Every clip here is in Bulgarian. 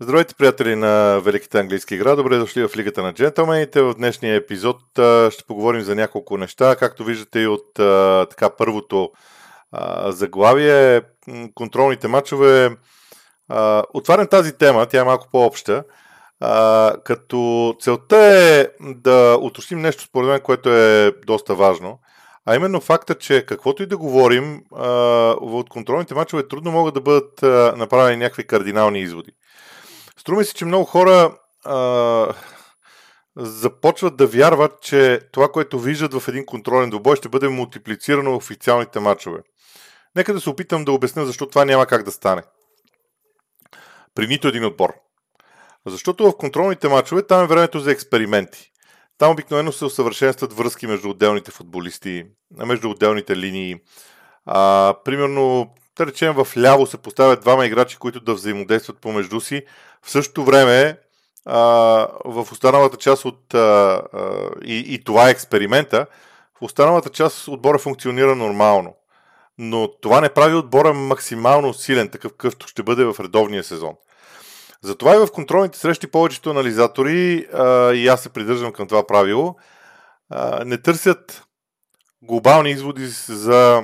Здравейте, приятели на Великата английска игра. Добре дошли в Лигата на джентълмените. В днешния епизод ще поговорим за няколко неща. Както виждате и от така първото заглавие, контролните матчове. Отварям тази тема, тя е малко по-обща. като целта е да уточним нещо, според мен, което е доста важно. А именно факта, че каквото и да говорим, от контролните матчове трудно могат да бъдат направени някакви кардинални изводи. Струва се, че много хора а, започват да вярват, че това, което виждат в един контролен двубой, ще бъде мултиплицирано в официалните матчове. Нека да се опитам да обясня защо това няма как да стане. При нито един отбор. Защото в контролните матчове там е времето за експерименти. Там обикновено се усъвършенстват връзки между отделните футболисти, между отделните линии. А, примерно, да речем, в ляво се поставят двама играчи, които да взаимодействат помежду си. В същото време, а, в останалата част от. А, а, и, и това е експеримента. В останалата част отбора функционира нормално. Но това не прави отбора максимално силен, такъв какъвто ще бъде в редовния сезон. Затова и в контролните срещи повечето анализатори, а, и аз се придържам към това правило, а, не търсят глобални изводи за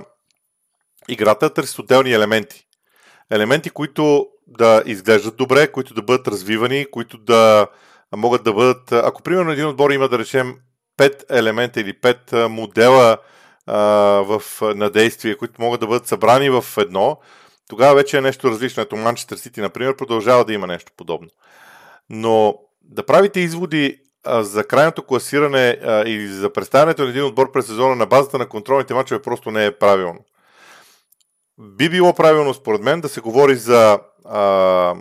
играта, търсят отделни елементи. Елементи, които да изглеждат добре, които да бъдат развивани, които да могат да бъдат... Ако примерно един отбор има да речем 5 елемента или 5 модела а, в, на действие, които могат да бъдат събрани в едно, тогава вече е нещо различно. Ето Манчестър Сити, например, продължава да има нещо подобно. Но да правите изводи за крайното класиране а, и за представянето на един отбор през сезона на базата на контролните мачове просто не е правилно. Би било правилно, според мен, да се говори за а,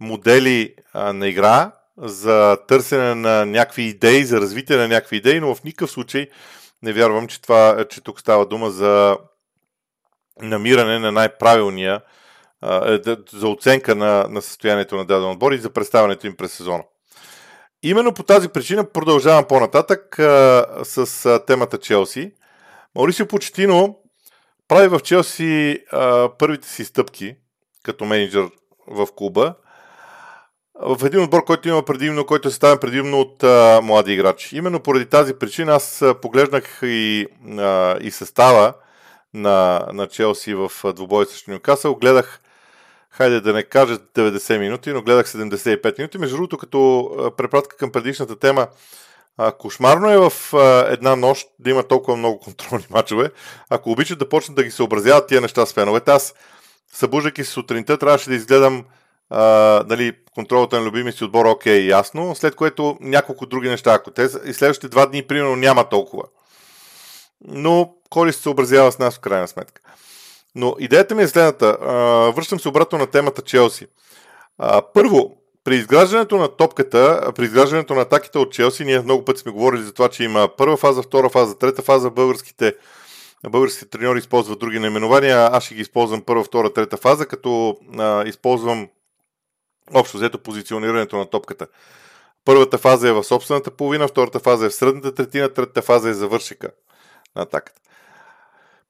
модели а, на игра, за търсене на някакви идеи, за развитие на някакви идеи, но в никакъв случай не вярвам, че, това, че тук става дума за намиране на най-правилния, е, за оценка на, на състоянието на даден отбор и за представянето им през сезона. Именно по тази причина продължавам по-нататък а, с а, темата Челси. Маурисио Почетино прави в Челси а, първите си стъпки като менеджер в клуба в един отбор, който има предимно, който е съставен предимно от а, млади играчи. Именно поради тази причина аз погледнах и, а, и състава на, на Челси в двубой срещу Ньюкасъл. Гледах, хайде да не кажа 90 минути, но гледах 75 минути. Между другото, като препратка към предишната тема, а, кошмарно е в а, една нощ да има толкова много контролни мачове. Ако обичат да почнат да ги съобразяват тия неща с феновете, аз събуждайки се сутринта трябваше да изгледам а, нали, контролата на любимия си отбор, окей, ясно, след което няколко други неща. Ако те и следващите два дни, примерно, няма толкова. Но Коли се съобразява с нас в крайна сметка. Но идеята ми е следната. А, връщам се обратно на темата Челси. А, първо, при изграждането на топката, при изграждането на атаките от Челси, ние много пъти сме говорили за това, че има първа фаза, втора фаза, трета фаза. Българските, българските треньори използват други наименования. Аз ще ги използвам първа, втора, трета фаза, като а, използвам общо взето позиционирането на топката. Първата фаза е в собствената половина, втората фаза е в средната третина, третата фаза е завършика на атаката.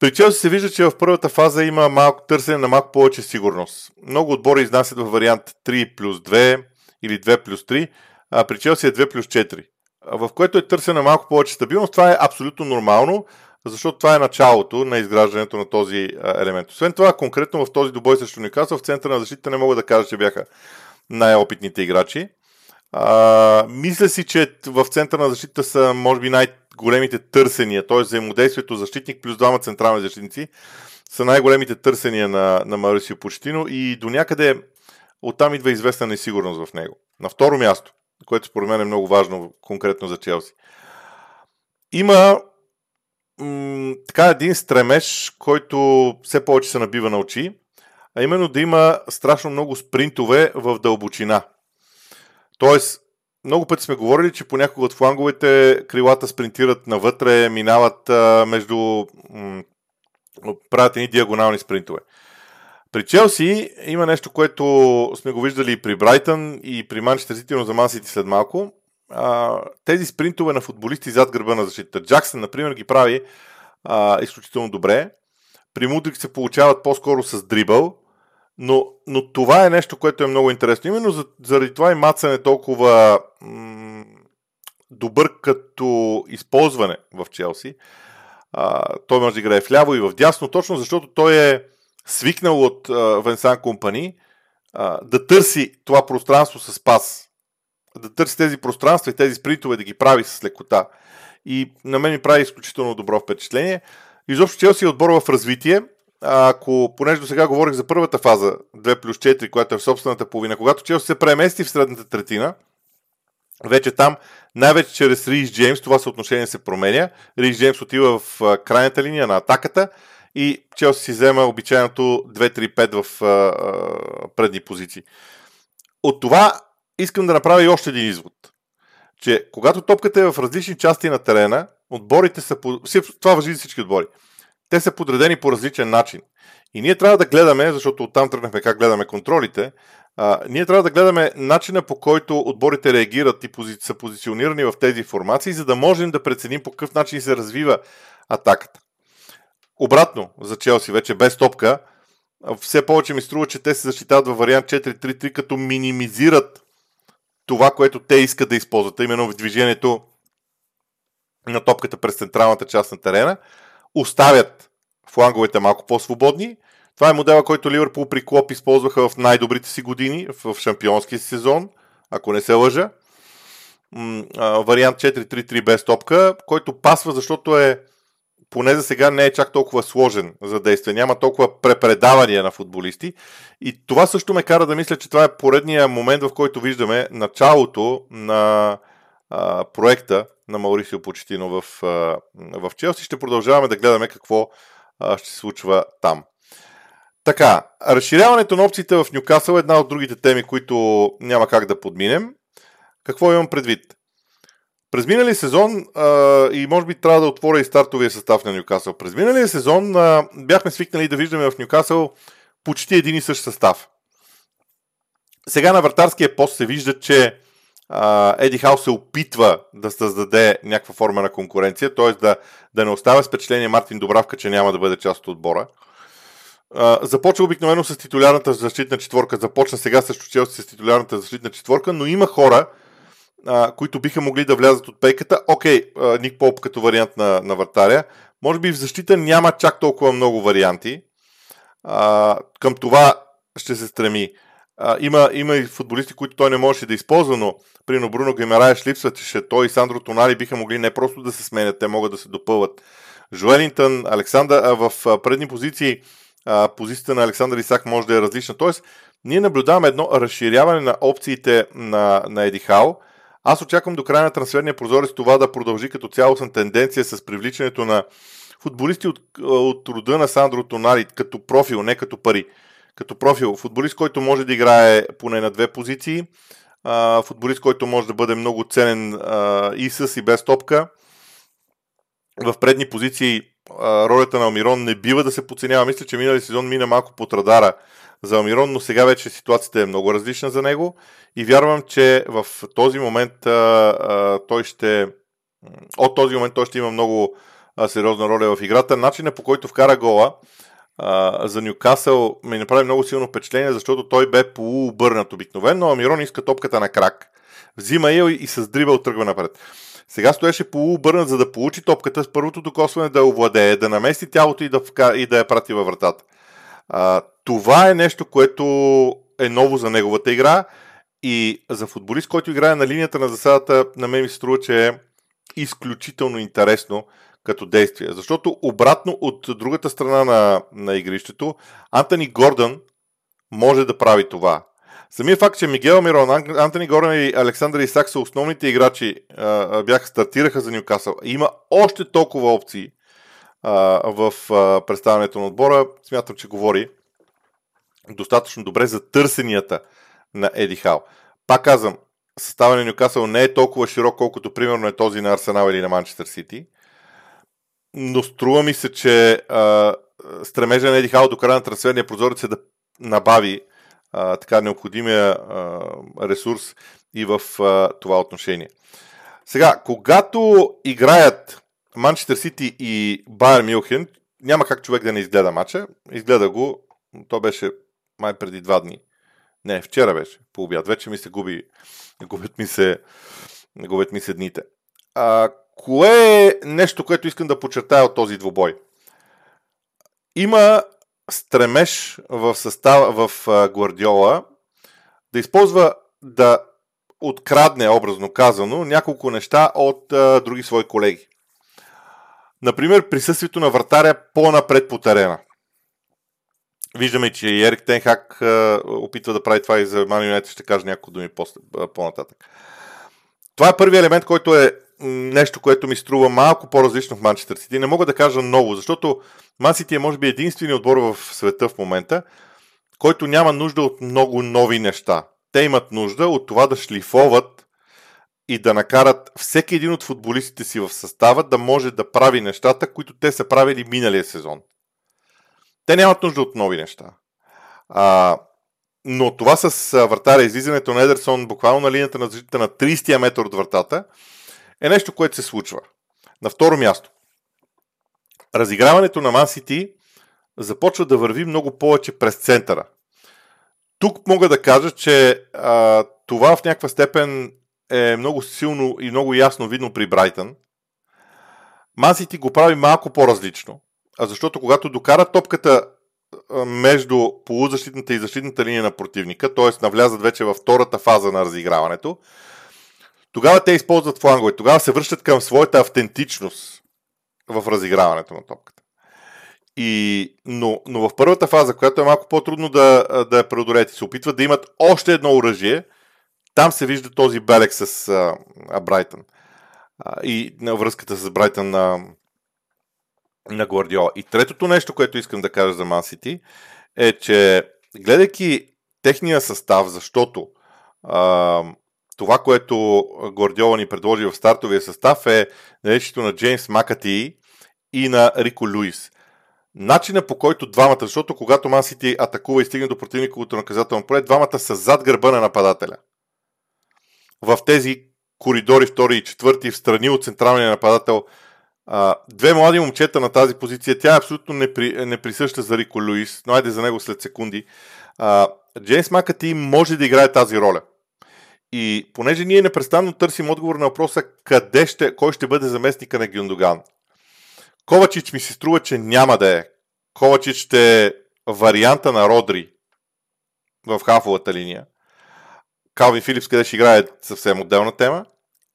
При Челси се вижда, че в първата фаза има малко търсене на малко повече сигурност. Много отбори изнасят в вариант 3 плюс 2 или 2 плюс 3, а при Челси е 2 плюс 4, в което е търсена малко повече стабилност. Това е абсолютно нормално, защото това е началото на изграждането на този елемент. Освен това, конкретно в този добой срещу Никасъл, в центъра на защита не мога да кажа, че бяха най-опитните играчи. А, мисля си, че в центъра на защита са, може би, най-големите търсения, т.е. взаимодействието защитник плюс двама централни защитници са най-големите търсения на, на Марисио Почтино и до някъде оттам идва известна несигурност в него. На второ място, което според мен е много важно конкретно за Челси. Има м- така един стремеж, който все повече се набива на очи, а именно да има страшно много спринтове в дълбочина. Тоест, много пъти сме говорили, че понякога от фланговете крилата спринтират навътре, минават а, между... М- правят едни диагонални спринтове. При Челси има нещо, което сме го виждали и при Брайтън и при Манчестър Сити, но за Ман Сити след малко. А, тези спринтове на футболисти зад гърба на защита. Джаксън, например, ги прави а, изключително добре. При Мудрик се получават по-скоро с дрибъл, Но, но това е нещо, което е много интересно. Именно за, заради това и Мацен е толкова м- добър като използване в Челси. А, той може да играе в ляво и в дясно, точно защото той е свикнал от а, Венсан Компани да търси това пространство с пас. Да търси тези пространства и тези спринтове да ги прави с лекота. И на мен ми прави изключително добро впечатление. Изобщо Челси е отбор в развитие. Ако, понеже до сега говорих за първата фаза, 2 плюс 4, която е в собствената половина, когато Челси се премести в средната третина, вече там, най-вече чрез Рис Джеймс, това съотношение се променя. Рис Джеймс отива в крайната линия на атаката и Челси си взема обичайното 2-3-5 в а, а, предни позиции. От това искам да направя и още един извод. Че когато топката е в различни части на терена, отборите са... По... Това въжи за всички отбори. Те са подредени по различен начин. И ние трябва да гледаме, защото оттам тръгнахме как гледаме контролите, а, ние трябва да гледаме начина по който отборите реагират и пози... са позиционирани в тези формации, за да можем да преценим по какъв начин се развива атаката. Обратно за Челси, вече без топка, все повече ми струва, че те се защитават във вариант 4-3-3, като минимизират това, което те искат да използват, именно в движението на топката през централната част на терена, оставят фланговете малко по-свободни. Това е модела, който Ливърпул при Клоп използваха в най-добрите си години, в шампионския сезон, ако не се лъжа. Вариант 4-3-3 без топка, който пасва, защото е поне за сега не е чак толкова сложен за действие. Няма толкова препредавания на футболисти. И това също ме кара да мисля, че това е поредния момент, в който виждаме началото на а, проекта на Маурисио Почетино в, в Челси. Ще продължаваме да гледаме какво ще се случва там. Така, разширяването на опциите в Нюкасъл е една от другите теми, които няма как да подминем. Какво имам предвид? През миналия сезон, и може би трябва да отворя и стартовия състав на Нюкасъл, през миналия сезон бяхме свикнали да виждаме в Нюкасъл почти един и същ състав. Сега на вратарския пост се вижда, че Еди Хау се опитва да създаде някаква форма на конкуренция, т.е. Да, да не оставя впечатление Мартин Добравка, че няма да бъде част от отбора. А, започва обикновено с титулярната защитна четворка, започна сега също Челси с титулярната защитна четворка, но има хора, а, които биха могли да влязат от пейката. Окей, а, Ник Поп като вариант на, на вратаря. Може би в защита няма чак толкова много варианти. Към това ще се стреми. А, има, има и футболисти, които той не можеше да използва, но примерно Бруно Гемераеш липсваше. Той и Сандро Тонари биха могли не просто да се сменят, те могат да се допълват. Жуелинтън, Александър, а в предни позиции а, позицията на Александър Исак може да е различна. Тоест, ние наблюдаваме едно разширяване на опциите на, на Еди Хао, аз очаквам до края на трансферния прозорец това да продължи като цялостна тенденция с привличането на футболисти от, от рода на Сандро Тонари като профил, не като пари. Като профил. Футболист, който може да играе поне на две позиции. А, футболист, който може да бъде много ценен а, и с и без топка. В предни позиции а, ролята на Омирон не бива да се подценява. Мисля, че минали сезон мина малко под радара за Амирон, но сега вече ситуацията е много различна за него и вярвам, че в този момент а, а, той ще от този момент той ще има много а, сериозна роля в играта. Начина по който вкара гола за Нюкасъл ми направи много силно впечатление, защото той бе полуобърнат обикновено, а Мирон иска топката на крак. Взима я и с дрибъл тръгва напред. Сега стоеше полуобърнат, за да получи топката с първото докосване да я овладее, да намести тялото и да, вка... и да я прати във вратата. А, това е нещо, което е ново за неговата игра и за футболист, който играе на линията на засадата, на мен ми струва, че е изключително интересно като действие. Защото обратно от другата страна на, на игрището, Антони Гордън може да прави това. Самия факт, че Мигел Мирон, Антони Гордън и Александър Исак са основните играчи, бяха стартираха за Ньюкасъл. Има още толкова опции в представянето на отбора. Смятам, че говори достатъчно добре за търсенията на Еди Хал. Пак казвам, състава на Нюкасъл не е толкова широк, колкото примерно е този на Арсенал или на Манчестър Сити. Но струва ми се, че а, стремежа на Еди Хал до края на трансферния прозорец е да набави а, така необходимия а, ресурс и в а, това отношение. Сега, когато играят Манчестър Сити и Байер Мюнхен, няма как човек да не изгледа матча. Изгледа го. То беше май преди два дни. Не, вчера беше, по обяд. Вече ми се губи, губят ми се, губят ми се дните. А, кое е нещо, което искам да подчертая от този двубой? Има стремеж в състава в Гвардиола да използва да открадне, образно казано, няколко неща от а, други свои колеги. Например, присъствието на вратаря по-напред по терена. Виждаме, че и Ерик Тенхак опитва да прави това и за Ман Юнайтед, ще кажа няколко думи по-нататък. Това е първият елемент, който е нещо, което ми струва малко по-различно в Манчестър Сити. Не мога да кажа много, защото Ман Сити е може би единственият отбор в света в момента, който няма нужда от много нови неща. Те имат нужда от това да шлифоват и да накарат всеки един от футболистите си в състава да може да прави нещата, които те са правили миналия сезон. Те нямат нужда от нови неща. А, но това с вратаря, излизането на Едерсон буквално на линията на защита на 30 метър от вратата, е нещо, което се случва. На второ място. Разиграването на Ман Сити започва да върви много повече през центъра. Тук мога да кажа, че а, това в някаква степен е много силно и много ясно видно при Брайтън. Ман го прави малко по-различно, защото когато докара топката между полузащитната и защитната линия на противника, т.е. навлязат вече във втората фаза на разиграването, тогава те използват флангове, тогава се връщат към своята автентичност в разиграването на топката. И, но, но в първата фаза, която е малко по-трудно да, да я преодолеете, се опитват да имат още едно оръжие, там се вижда този белек с а, а, Брайтън. А, и на връзката с Брайтън на, на Гвардиола. И третото нещо, което искам да кажа за Ман Сити, е, че гледайки техния състав, защото а, това, което Гвардиола ни предложи в стартовия състав е наличието на Джеймс Макати и на Рико Луис. Начина по който двамата, защото когато Ман Сити атакува и стигне до противниковото наказателно поле, двамата са зад гърба на нападателя. В тези коридори втори и четвърти, в страни от централния нападател, две млади момчета на тази позиция, тя е абсолютно непри, неприсъща за Рико Луис, но айде за него след секунди. Джеймс Макати може да играе тази роля. И понеже ние непрестанно търсим отговор на въпроса къде ще, кой ще бъде заместника на Гюндоган, Ковачич ми се струва, че няма да е. Ковачич ще е варианта на Родри в хафовата линия. Калвин Филипс къде ще играе съвсем отделна тема.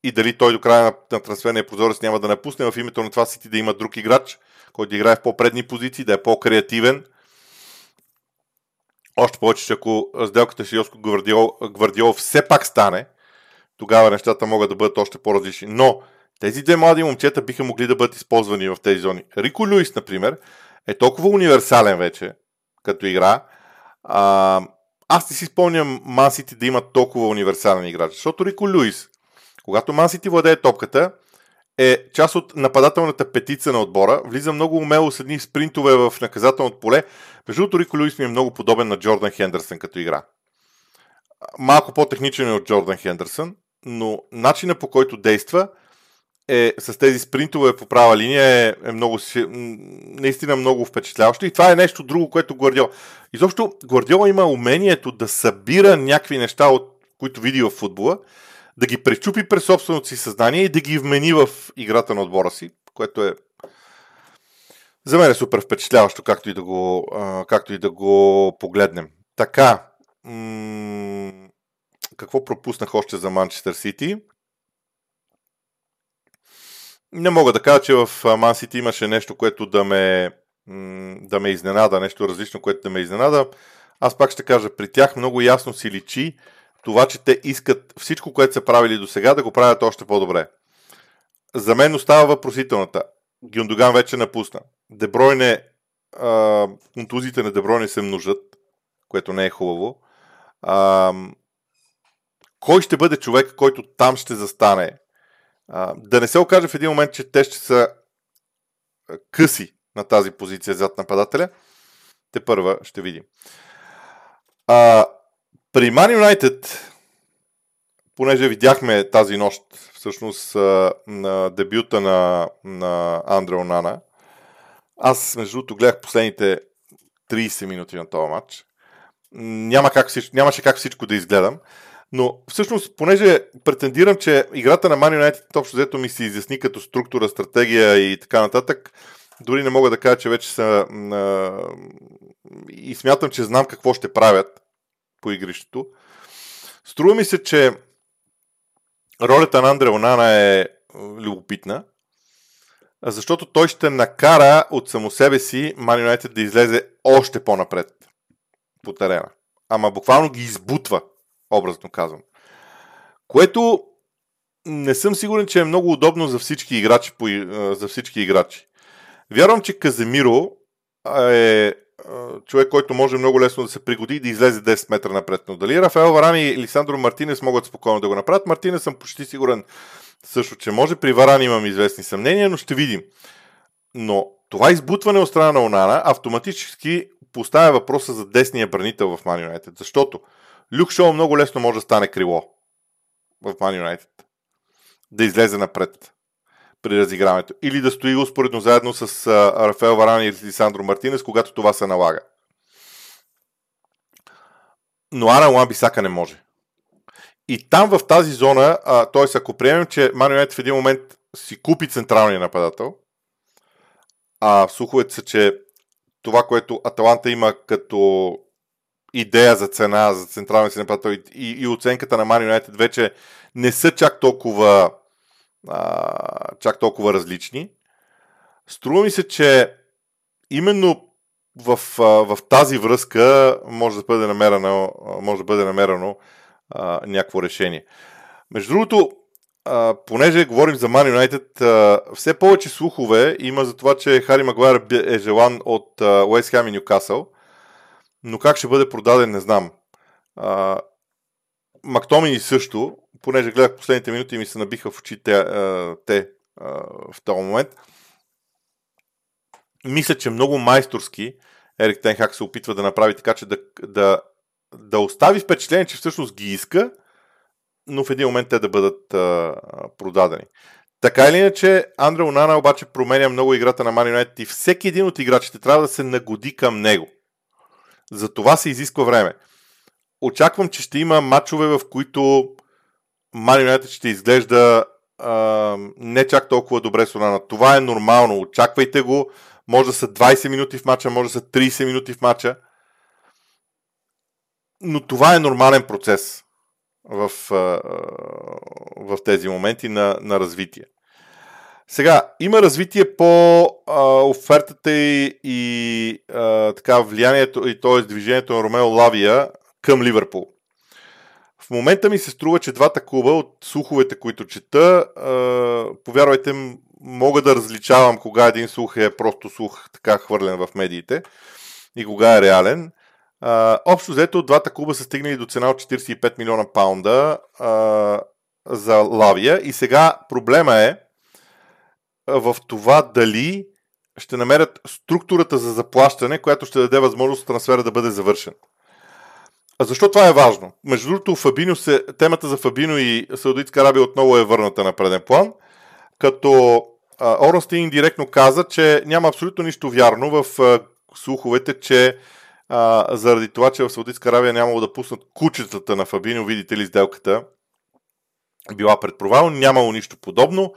И дали той до края на, на трансферния прозорец няма да напусне в името на това Сити да има друг играч, който играе в по-предни позиции, да е по-креативен. Още повече, че ако сделката с Йоско Гвардиол, Гвардиол все пак стане, тогава нещата могат да бъдат още по-различни. Но тези две млади момчета биха могли да бъдат използвани в тези зони. Рико Люис, например, е толкова универсален вече, като игра. А, аз не си спомням Мансити да имат толкова универсален играч, защото Рико Люис, когато Мансити владее топката, е част от нападателната петица на отбора, влиза много умело с едни спринтове в наказателното поле. Между другото, Рико Люис ми е много подобен на Джордан Хендерсън като игра. Малко по-техничен е от Джордан Хендерсън, но начина по който действа – е с тези спринтове по права линия е, е много, наистина много впечатляващо. И това е нещо друго, което Гвардиола. Изобщо Гвардиола има умението да събира някакви неща, от които види в футбола, да ги пречупи през собственото си съзнание и да ги вмени в играта на отбора си, което е за мен е супер впечатляващо, както и да го, както и да го погледнем. Така, какво пропуснах още за Манчестър Сити? Не мога да кажа, че в Man City имаше нещо, което да ме, да ме изненада, нещо различно, което да ме изненада. Аз пак ще кажа, при тях много ясно си личи това, че те искат всичко, което са правили до сега, да го правят още по-добре. За мен остава въпросителната. Гюндоган вече напусна. Дебройне, контузите на Дебройне се множат, което не е хубаво. А, кой ще бъде човек, който там ще застане? А, да не се окаже в един момент, че те ще са къси на тази позиция зад нападателя, те първа ще видим. А, при Man United, понеже видяхме тази нощ всъщност на дебюта на, на Андре Онана, аз между другото гледах последните 30 минути на този матч няма как, нямаше как всичко да изгледам. Но всъщност, понеже претендирам, че играта на Man United общо взето ми се изясни като структура, стратегия и така нататък, дори не мога да кажа, че вече са а, и смятам, че знам какво ще правят по игрището. Струва ми се, че ролята на Андре Онана е любопитна, защото той ще накара от само себе си Man United да излезе още по-напред по терена. Ама буквално ги избутва, образно казвам. Което не съм сигурен, че е много удобно за всички играчи. За всички играчи. Вярвам, че Каземиро е човек, който може много лесно да се пригоди и да излезе 10 метра напред. Но дали Рафаел Варани и Лисандро Мартинес могат спокойно да го направят? Мартинес съм почти сигурен също, че може. При Варани имам известни съмнения, но ще видим. Но това избутване от страна на Онана автоматически поставя въпроса за десния бранител в Man United. Защото Люк Шоу много лесно може да стане крило в Man United. Да излезе напред при разиграването. Или да стои успоредно заедно с а, Рафаел Варан и Лисандро Мартинес, когато това се налага. Но Аран Ламбисака Бисака не може. И там в тази зона, т.е. ако приемем, че Марио в един момент си купи централния нападател, а слуховете са, че това, което Аталанта има като идея за цена за централния си нападател и, и, и оценката на Юнайтед вече не са чак толкова а, чак толкова различни. Струва ми се, че именно в, а, в тази връзка може да бъде намерено, може да бъде намерено а, някакво решение. Между другото, а, понеже говорим за Man United, а, все повече слухове има за това, че Хари Магуайр е желан от Уест Хем и Ньюкасъл, но как ще бъде продаден, не знам. Мактомини също, понеже гледах последните минути и ми се набиха в очите а, те в този момент. Мисля, че много майсторски Ерик Тенхак се опитва да направи така, че да, да, да остави впечатление, че всъщност ги иска, но в един момент те да бъдат а, продадени. Така или иначе, Андре Онана обаче променя много играта на Man United и всеки един от играчите трябва да се нагоди към него. За това се изисква време. Очаквам, че ще има матчове, в които Man ще изглежда а, не чак толкова добре с Онана. Това е нормално. Очаквайте го. Може да са 20 минути в матча, може да са 30 минути в матча. Но това е нормален процес в, в тези моменти на, на развитие. Сега, има развитие по а, офертата и, и а, така влиянието, и т.е. движението на Ромео Лавия към Ливърпул. В момента ми се струва, че двата клуба от слуховете, които чета, повярвайте, мога да различавам кога един слух е просто слух така хвърлен в медиите и кога е реален. общо взето, двата клуба са стигнали до цена от 45 милиона паунда за Лавия и сега проблема е в това дали ще намерят структурата за заплащане, която ще даде възможност трансфера да бъде завършен. А защо това е важно? Между другото, Фабино се, темата за Фабино и Саудитска Арабия отново е върната на преден план, като Орнстин директно каза, че няма абсолютно нищо вярно в а, слуховете, че а, заради това, че в Саудитска Арабия нямало да пуснат кучетата на Фабино, видите ли сделката била пред провал, нямало нищо подобно.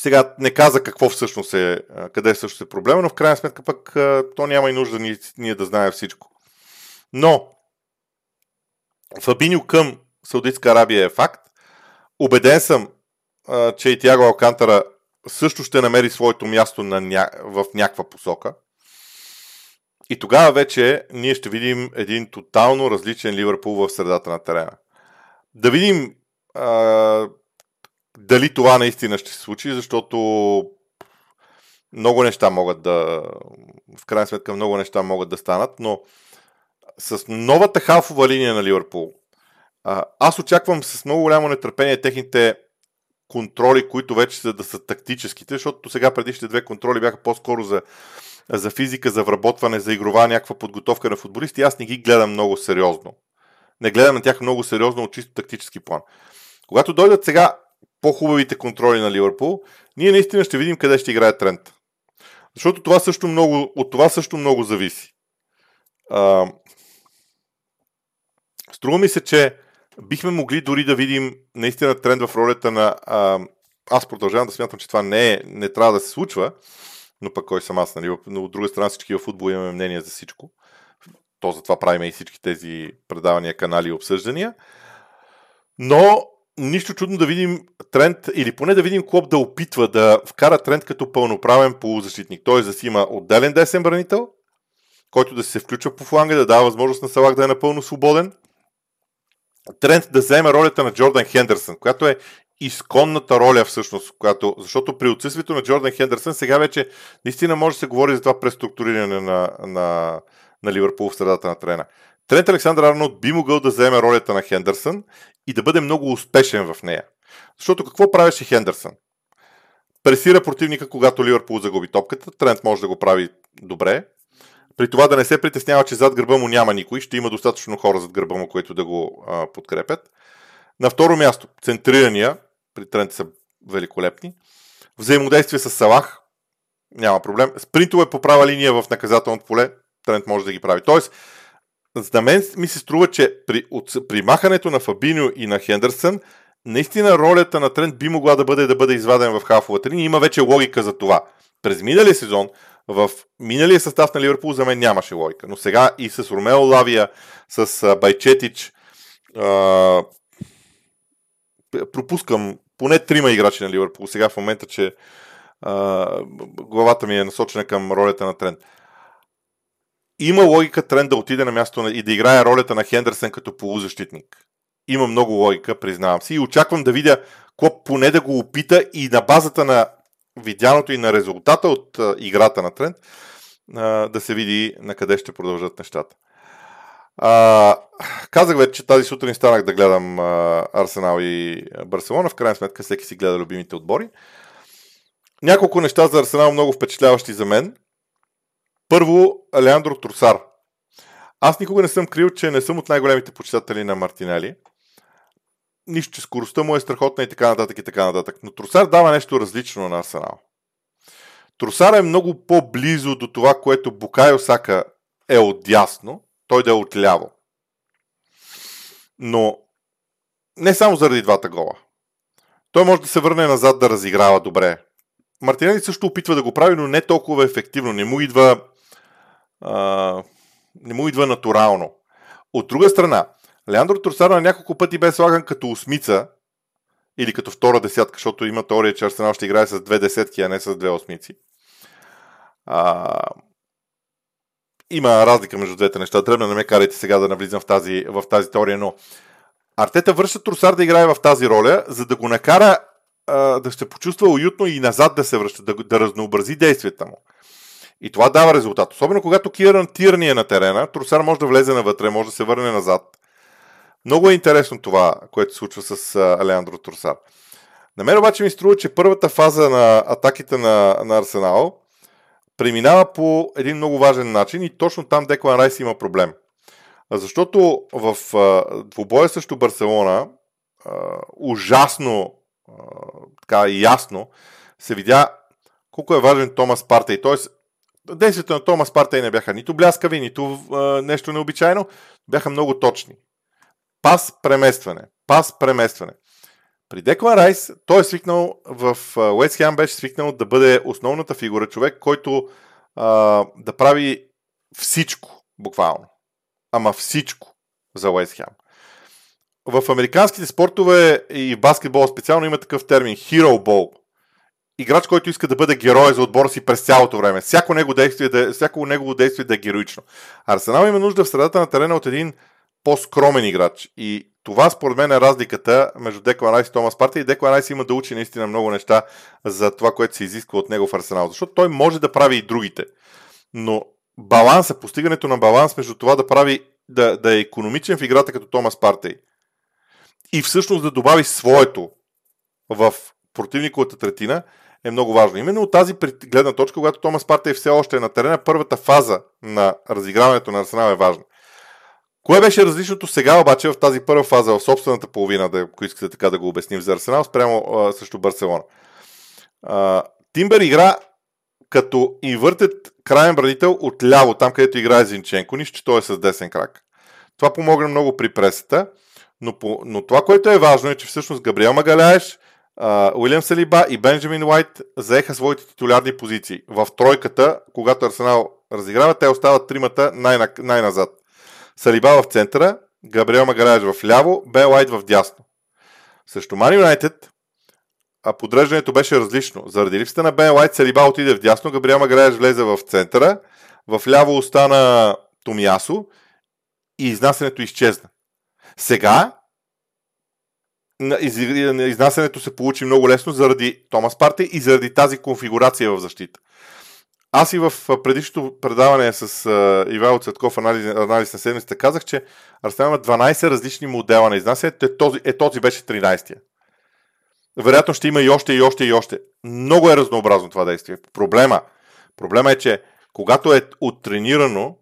Сега не каза какво всъщност е, къде всъщност е проблема, но в крайна сметка пък то няма и нужда ние, ние да знаем всичко. Но Фабиньо към Саудитска Арабия е факт. Обеден съм, че и Тяго Алкантара също ще намери своето място на ня... в някаква посока. И тогава вече ние ще видим един тотално различен Ливърпул в средата на терена. Да видим а, дали това наистина ще се случи, защото много неща могат да. В крайна сметка много неща могат да станат, но с новата халфова линия на Ливърпул, аз очаквам с много голямо нетърпение техните контроли, които вече са да са тактическите, защото сега предишните две контроли бяха по-скоро за, за физика, за вработване, за игрова някаква подготовка на футболисти. Аз не ги гледам много сериозно. Не гледам на тях много сериозно от чисто тактически план. Когато дойдат сега по-хубавите контроли на Ливърпул, ние наистина ще видим къде ще играе тренд. Защото това също много, от това също много зависи. Струва ми се, че бихме могли дори да видим наистина тренд в ролята на... А, аз продължавам да смятам, че това не, е, не трябва да се случва, но пък кой съм аз, нали? Но от друга страна всички в футбол имаме мнение за всичко. То затова правим и всички тези предавания, канали и обсъждания. Но нищо чудно да видим тренд, или поне да видим Клоп да опитва да вкара тренд като пълноправен полузащитник. Т.е. да си има отделен десен бранител, който да се включва по фланга, да дава възможност на Салах да е напълно свободен. Тренд да вземе ролята на Джордан Хендерсън, която е изконната роля всъщност, която, защото при отсъствието на Джордан Хендерсън сега вече наистина може да се говори за това преструктуриране на, на, на Ливърпул в средата на трена. Трент Александър Арнолд би могъл да вземе ролята на Хендерсън и да бъде много успешен в нея. Защото какво правеше Хендерсън? Пресира противника, когато Ливърпул загуби топката. Трент може да го прави добре. При това да не се притеснява, че зад гърба му няма никой. Ще има достатъчно хора зад гърба му, които да го а, подкрепят. На второ място, центрирания. При Трент са великолепни. Взаимодействие с Салах. Няма проблем. Спринтове по права линия в наказателното поле. Трент може да ги прави. Тоест, за мен ми се струва, че при, от, при махането на Фабиньо и на Хендерсън, наистина ролята на Трент би могла да бъде да бъде изваден в хафовата линия. Има вече логика за това. През миналия сезон, в миналия състав на Ливърпул за мен нямаше логика. Но сега и с Ромео Лавия, с Байчетич, а, пропускам поне трима играчи на Ливърпул сега в момента, че а, главата ми е насочена към ролята на Трент има логика тренд да отиде на място и да играе ролята на Хендерсън като полузащитник. Има много логика, признавам си. И очаквам да видя Клоп поне да го опита и на базата на видяното и на резултата от играта на тренд а, да се види на къде ще продължат нещата. А, казах вече, че тази сутрин станах да гледам Арсенал и Барселона. В крайна сметка всеки си гледа любимите отбори. Няколко неща за Арсенал много впечатляващи за мен. Първо, Алеандро Трусар. Аз никога не съм крил, че не съм от най-големите почитатели на Мартинели. Нищо, че скоростта му е страхотна и така нататък и така нататък. Но Трусар дава нещо различно на Арсенал. Трусар е много по-близо до това, което Букайо Сака е отдясно, той да е отляво. Но не само заради двата гола. Той може да се върне назад да разиграва добре. Мартинели също опитва да го прави, но не толкова ефективно. Не му идва а, не му идва натурално. От друга страна, Леандро Тросар на няколко пъти бе слаган като осмица или като втора десятка, защото има теория, че Арсенал ще играе с две десетки, а не с две осмици. А, има разлика между двете неща. Требна не ме карайте сега да навлизам в тази, в тази теория, но Артета връща Тросар да играе в тази роля, за да го накара а, да се почувства уютно и назад да се връща, да, да разнообрази действията му. И това дава резултат. Особено когато Киран Тирни е на терена, Трусар може да влезе навътре, може да се върне назад. Много е интересно това, което се случва с Алеандро Трусар. На мен обаче ми струва, че първата фаза на атаките на, на Арсенал преминава по един много важен начин и точно там Деклан Райс има проблем. Защото в двубоя срещу Барселона ужасно така ясно се видя колко е важен Томас Партей. Тоест, действията на Томас Партей не бяха нито бляскави, нито нещо необичайно, бяха много точни. Пас, преместване. Пас, преместване. При Деклан Райс, той е свикнал в Уест Хем беше свикнал да бъде основната фигура, човек, който а, да прави всичко, буквално. Ама всичко за Уест Хем. В американските спортове и в баскетбол специално има такъв термин Hero Ball играч, който иска да бъде герой за отбора си през цялото време. Всяко негово действие да, всяко негово действие да е героично. Арсенал има нужда в средата на терена от един по-скромен играч. И това според мен е разликата между Деклан Райс и Томас Парти. И Деклан Райс има да учи наистина много неща за това, което се изисква от него в Арсенал. Защото той може да прави и другите. Но баланса, постигането на баланс между това да прави да, да е економичен в играта като Томас Партей и всъщност да добави своето в противниковата третина е много важно. Именно от тази гледна точка, когато Томас Партей все още е на терена, първата фаза на разиграването на Арсенал е важна. Кое беше различното сега обаче в тази първа фаза, в собствената половина, да, ако искате така да го обясним за Арсенал, спрямо а, срещу Барселона? А, Тимбер игра като инвъртет краен бранител от ляво, там където играе Зинченко, нищо, че той е с десен крак. Това помогна много при пресата. Но, по, но това, което е важно е, че всъщност Габриел Магаляеш, Уилям Салиба и Бенджамин Уайт заеха своите титулярни позиции. В тройката, когато Арсенал разиграва, те остават тримата най- най-назад. Салиба в центъра, Габриел Магаляеш в ляво, Бен Уайт в дясно. Също Ман Юнайтед, а подреждането беше различно. Заради липсата на Бен Уайт, Салиба отиде в дясно, Габриел Магаляеш влезе в центъра, в ляво остана Томиясо и изнасянето изчезна. Сега изнасянето се получи много лесно заради Томас Парти и заради тази конфигурация в защита. Аз и в предишното предаване с Ивайло Цветков анализ, анализ на седмицата казах, че Арсенал има 12 различни модела на изнасянето. Е, този, е, този беше 13-я. Вероятно ще има и още, и още, и още. Много е разнообразно това действие. Проблема, проблема е, че когато е оттренирано,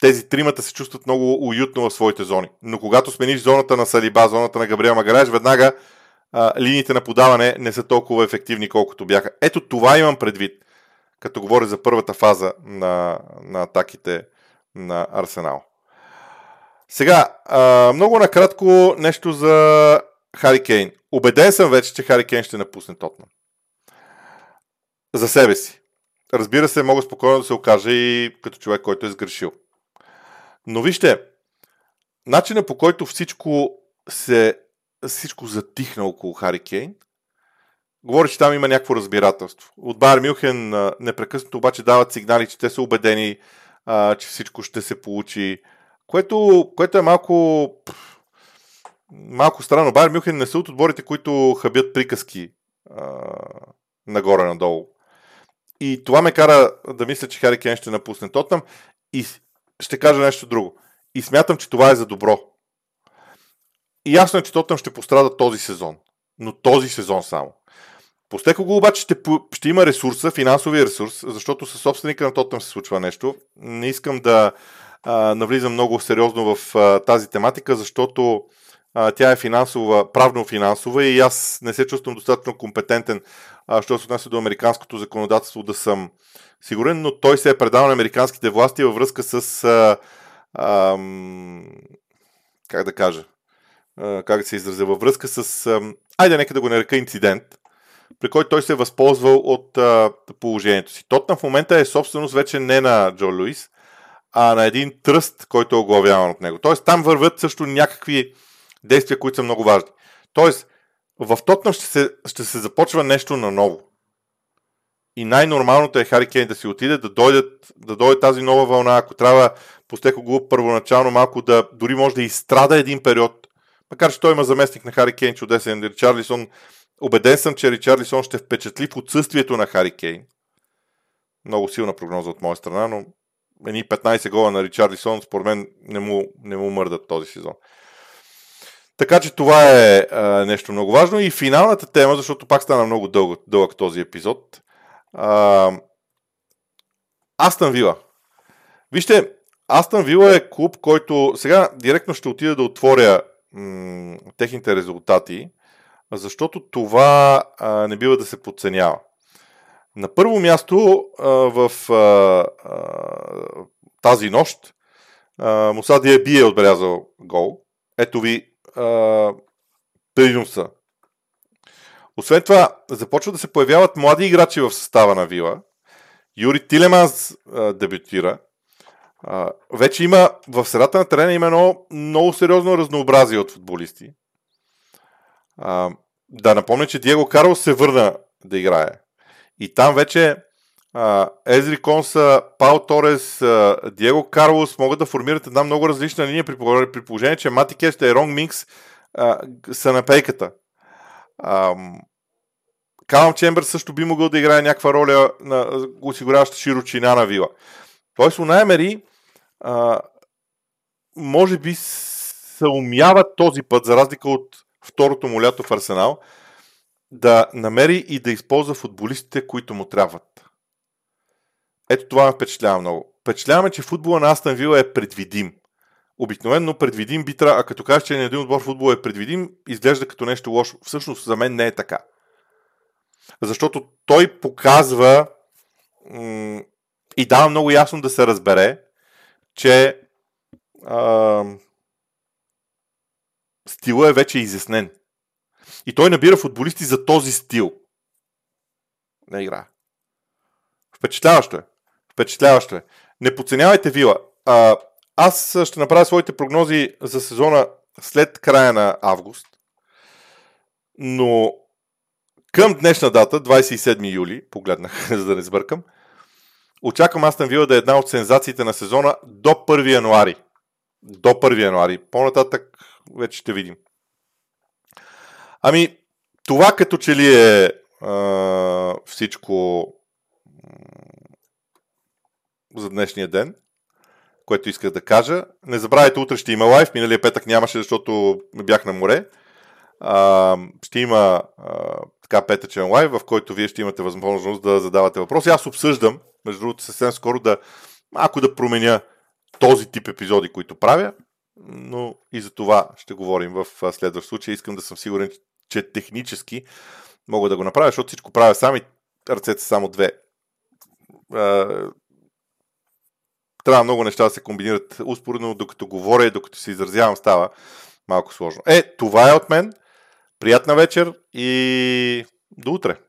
тези тримата се чувстват много уютно в своите зони. Но когато смениш зоната на Салиба, зоната на Габриел Магаляш, веднага а, линиите на подаване не са толкова ефективни, колкото бяха. Ето това имам предвид, като говоря за първата фаза на, на атаките на Арсенал. Сега, а, много накратко нещо за Хари Кейн. Обеден съм вече, че Хари Кейн ще напусне Тотнам. За себе си. Разбира се, мога спокойно да се окаже и като човек, който е сгрешил. Но вижте, начинът по който всичко се всичко затихна около Хари Кейн, говори, че там има някакво разбирателство. От Байер Мюхен непрекъснато обаче дават сигнали, че те са убедени, а, че всичко ще се получи, което, което е малко малко странно. Байер Мюхен не са от отборите, които хабят приказки а, нагоре-надолу. И това ме кара да мисля, че Хари Кен ще напусне Тотнам. И ще кажа нещо друго. И смятам, че това е за добро. И ясно е, че Тотнам ще пострада този сезон. Но този сезон само. Постеко го обаче ще, ще има ресурса, финансови ресурс, защото със собственика на Тотнам се случва нещо. Не искам да а, навлизам много сериозно в а, тази тематика, защото а, тя е финансова, правно-финансова и аз не се чувствам достатъчно компетентен, а, що се отнася до американското законодателство да съм сигурен, но той се е предал на американските власти във връзка с а, а, как да кажа, а, как да се изразя, във връзка с, а, айде нека да го нарека инцидент, при който той се е възползвал от а, положението си. Тотна в момента е собственост вече не на Джо Луис, а на един тръст, който е оглавяван от него. Тоест там върват също някакви действия, които са много важни. Тоест, в Тотнам ще се, ще се започва нещо наново. И най-нормалното е Хари Кейн да си отиде, да, дойдат, да дойде тази нова вълна, ако трябва Постеко го първоначално малко да, дори може да изстрада един период, макар че той има заместник на Хари Кейн, чудесен Ричарлисон. Обеден съм, че Ричарлисон ще впечатли в отсъствието на Хари Кейн. Много силна прогноза от моя страна, но едни 15 гола на Ричарлисон, според мен, не му, не му мърдат този сезон. Така че това е а, нещо много важно. И финалната тема, защото пак стана много дълъг, дълъг този епизод. А, Астън Вила. Вижте, Астън Вила е клуб, който сега директно ще отида да отворя м- техните резултати, защото това а, не бива да се подценява. На първо място а, в а, а, тази нощ Мусадия Би е отбелязал гол. Ето ви приноса. Освен това, започват да се появяват млади играчи в състава на Вила. Юри Тилеманс а, дебютира. А, вече има, в средата на терена има едно много сериозно разнообразие от футболисти. А, да напомня, че Диего Карло се върна да играе. И там вече а, Езри Конса, Пау Торес, а, Диего Карлос могат да формират една много различна линия при, при положение, че Мати Кеста и Ронг Минкс а, са на пейката. А, Калам Чембер също би могъл да играе някаква роля на осигуряваща широчина на вила. Тоест, у Наймери може би се умява този път, за разлика от второто му лято в Арсенал, да намери и да използва футболистите, които му трябват. Ето това ме впечатлява много. Впечатляваме, че футбола на Астан Вила е предвидим. Обикновено предвидим би а като кажеш, че един отбор футбол е предвидим, изглежда като нещо лошо. Всъщност за мен не е така. Защото той показва м- и дава много ясно да се разбере, че стила е вече изяснен. И той набира футболисти за този стил на игра. Впечатляващо е. Впечатляващо е. Не подценявайте Вила. А, аз ще направя своите прогнози за сезона след края на август. Но към днешна дата, 27 юли, погледнах, за да не сбъркам, очаквам Астан Вила да е една от сензациите на сезона до 1 януари. До 1 януари. По-нататък вече ще видим. Ами, това като че ли е а, всичко за днешния ден, което исках да кажа. Не забравяйте, утре ще има лайв. Миналия петък нямаше, защото бях на море. А, ще има а, така петъчен лайв, в който вие ще имате възможност да задавате въпроси. Аз обсъждам, между другото, съвсем скоро да малко да променя този тип епизоди, които правя, но и за това ще говорим в следващ случай. Искам да съм сигурен, че технически мога да го направя, защото всичко правя сами, ръцете само две. Трябва много неща да се комбинират успоредно, докато говоря и докато се изразявам, става малко сложно. Е, това е от мен. Приятна вечер и до утре!